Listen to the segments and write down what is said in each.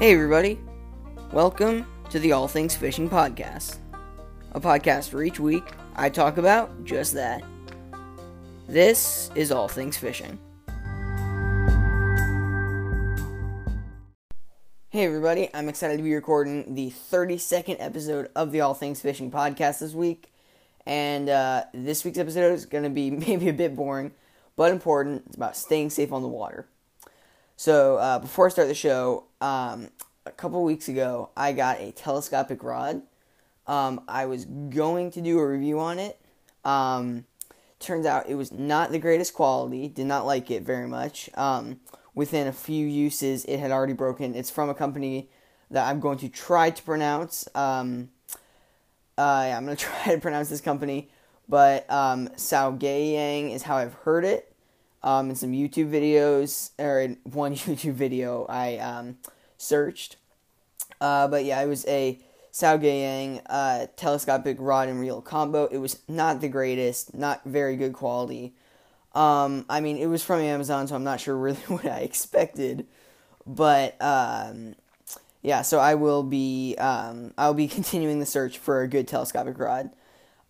Hey, everybody. Welcome to the All Things Fishing Podcast, a podcast where each week I talk about just that. This is All Things Fishing. Hey, everybody. I'm excited to be recording the 32nd episode of the All Things Fishing Podcast this week. And uh, this week's episode is going to be maybe a bit boring, but important. It's about staying safe on the water. So, uh, before I start the show, um, a couple weeks ago, I got a telescopic rod. Um, I was going to do a review on it. Um, turns out it was not the greatest quality. Did not like it very much. Um, within a few uses, it had already broken. It's from a company that I'm going to try to pronounce. Um, uh, yeah, I'm going to try to pronounce this company, but um, Saogayang is how I've heard it. Um, in some YouTube videos, or in one YouTube video I um, searched. Uh, but yeah, it was a Saogayang uh, telescopic rod and reel combo. It was not the greatest, not very good quality. Um, I mean, it was from Amazon, so I'm not sure really what I expected. But um, yeah, so I will be um, I'll be continuing the search for a good telescopic rod.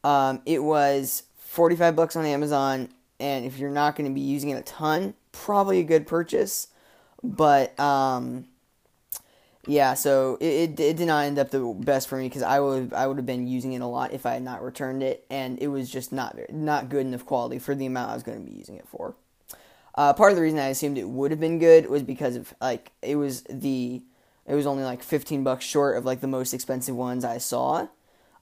Um, it was 45 bucks on Amazon, and if you're not going to be using it a ton, probably a good purchase. But um, yeah, so it, it, it did not end up the best for me because I would I would have been using it a lot if I had not returned it, and it was just not not good enough quality for the amount I was going to be using it for. Uh, part of the reason I assumed it would have been good was because of like it was the it was only like 15 bucks short of like the most expensive ones I saw.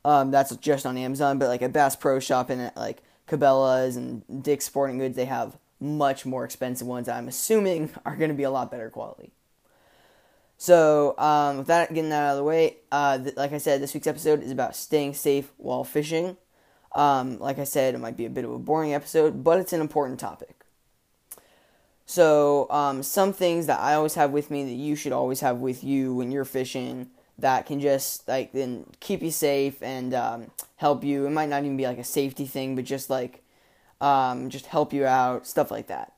Um, that's just on Amazon, but like a Bass Pro Shop and at like Cabela's and Dick's Sporting Goods, they have much more expensive ones. I'm assuming are going to be a lot better quality. So, um, with that getting that out of the way, uh, th- like I said, this week's episode is about staying safe while fishing. Um, like I said, it might be a bit of a boring episode, but it's an important topic. So, um, some things that I always have with me that you should always have with you when you're fishing that can just like then keep you safe and um, help you. It might not even be like a safety thing, but just like um, just help you out, stuff like that.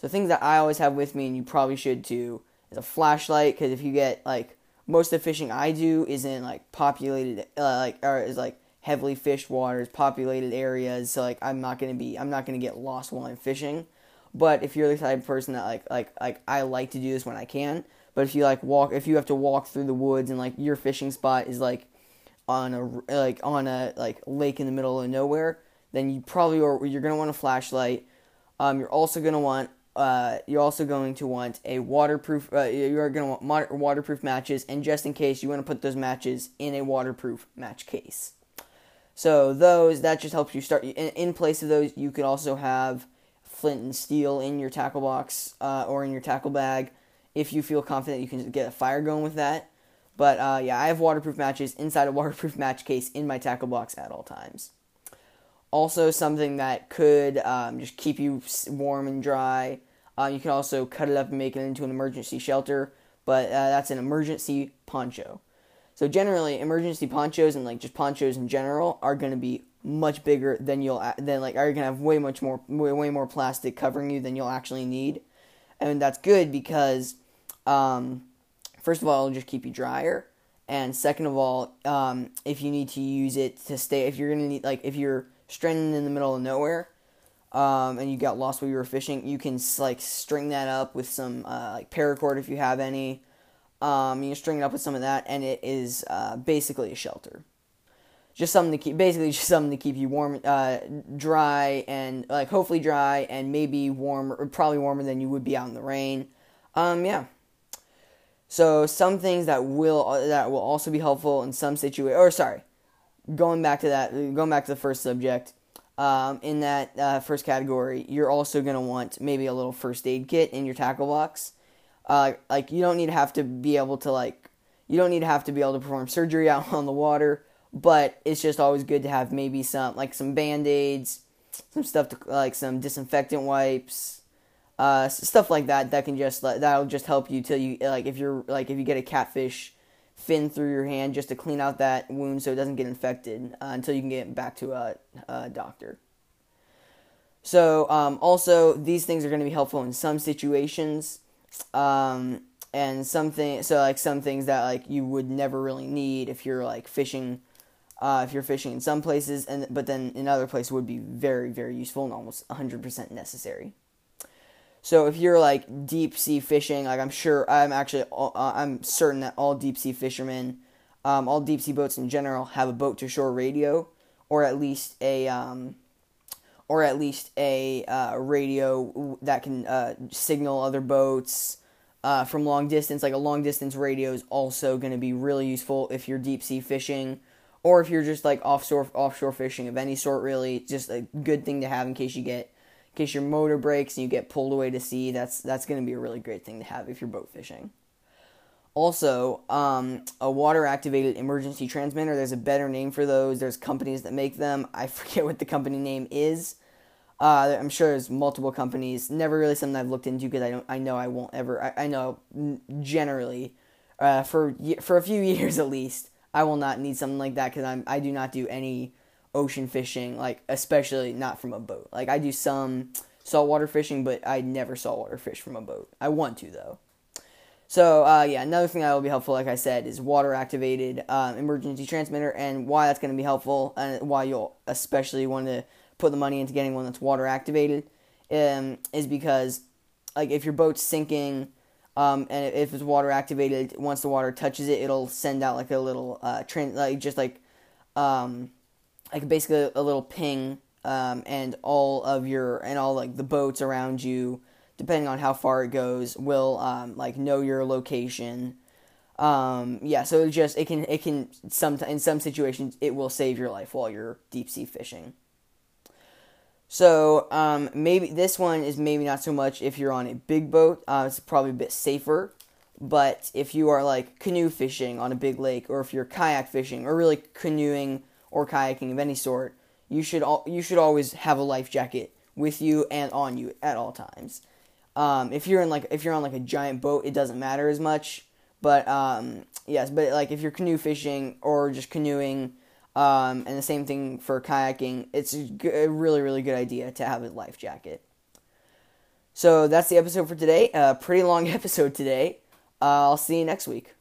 So, things that I always have with me, and you probably should too is a flashlight because if you get like most of the fishing I do is in like populated uh, like or is like heavily fished waters, populated areas. So like I'm not gonna be I'm not gonna get lost while I'm fishing. But if you're the type of person that like like like I like to do this when I can. But if you like walk if you have to walk through the woods and like your fishing spot is like on a like on a like lake in the middle of nowhere, then you probably or you're gonna want a flashlight. Um, you're also gonna want uh, you're also going to want a waterproof. Uh, you're going to want waterproof matches, and just in case, you want to put those matches in a waterproof match case. So those that just helps you start. In, in place of those, you could also have flint and steel in your tackle box uh, or in your tackle bag, if you feel confident you can get a fire going with that. But uh, yeah, I have waterproof matches inside a waterproof match case in my tackle box at all times also something that could um, just keep you warm and dry. Uh, you can also cut it up and make it into an emergency shelter, but uh, that's an emergency poncho. So generally, emergency ponchos and like just ponchos in general are going to be much bigger than you'll than like are going to have way much more way, way more plastic covering you than you'll actually need, and that's good because um, first of all, it'll just keep you drier, and second of all, um, if you need to use it to stay, if you're gonna need like if you're stranded in the middle of nowhere, um, and you got lost while you were fishing, you can like string that up with some uh, like paracord if you have any. Um, you string it up with some of that, and it is uh, basically a shelter. Just something to keep, basically just something to keep you warm, uh, dry, and like hopefully dry, and maybe warm, or probably warmer than you would be out in the rain. Um, yeah. So some things that will that will also be helpful in some situations. Or sorry, going back to that, going back to the first subject, um, in that uh, first category, you're also going to want maybe a little first aid kit in your tackle box. Uh, like you don't need to have to be able to like you don't need to have to be able to perform surgery out on the water, but it's just always good to have maybe some like some band aids, some stuff to, like some disinfectant wipes, uh, stuff like that. That can just that'll just help you till you like if you're like if you get a catfish fin through your hand just to clean out that wound so it doesn't get infected uh, until you can get back to a, a doctor. So, um, also, these things are going to be helpful in some situations. Um, and something so like some things that like you would never really need if you're like fishing uh, if you're fishing in some places and but then in other places would be very very useful and almost 100% necessary so if you're like deep sea fishing like i'm sure i'm actually uh, i'm certain that all deep sea fishermen um, all deep sea boats in general have a boat to shore radio or at least a um, or at least a uh, radio that can uh, signal other boats uh, from long distance. Like a long distance radio is also going to be really useful if you're deep sea fishing, or if you're just like offshore offshore fishing of any sort. Really, just a good thing to have in case you get in case your motor breaks and you get pulled away to sea. That's that's going to be a really great thing to have if you're boat fishing. Also, um, a water activated emergency transmitter. There's a better name for those. There's companies that make them. I forget what the company name is. Uh, I'm sure there's multiple companies. Never really something I've looked into because I don't. I know I won't ever. I, I know generally, uh, for for a few years at least, I will not need something like that because I'm. I do not do any ocean fishing, like especially not from a boat. Like I do some saltwater fishing, but I never saltwater fish from a boat. I want to though. So uh, yeah, another thing that will be helpful, like I said, is water activated uh, emergency transmitter, and why that's going to be helpful, and why you'll especially want to put the money into getting one that's water activated, um, is because like if your boat's sinking, um, and if it's water activated, once the water touches it, it'll send out like a little uh, trans, like just like um, like basically a little ping, um, and all of your and all like the boats around you depending on how far it goes, will um, like know your location. Um, yeah, so it just it can it can some in some situations it will save your life while you're deep sea fishing. So um, maybe this one is maybe not so much if you're on a big boat. Uh, it's probably a bit safer. But if you are like canoe fishing on a big lake, or if you're kayak fishing, or really canoeing or kayaking of any sort, you should al- you should always have a life jacket with you and on you at all times. Um, if you're in like if you're on like a giant boat, it doesn't matter as much. But um, yes, but like if you're canoe fishing or just canoeing, um, and the same thing for kayaking, it's a really really good idea to have a life jacket. So that's the episode for today. A pretty long episode today. Uh, I'll see you next week.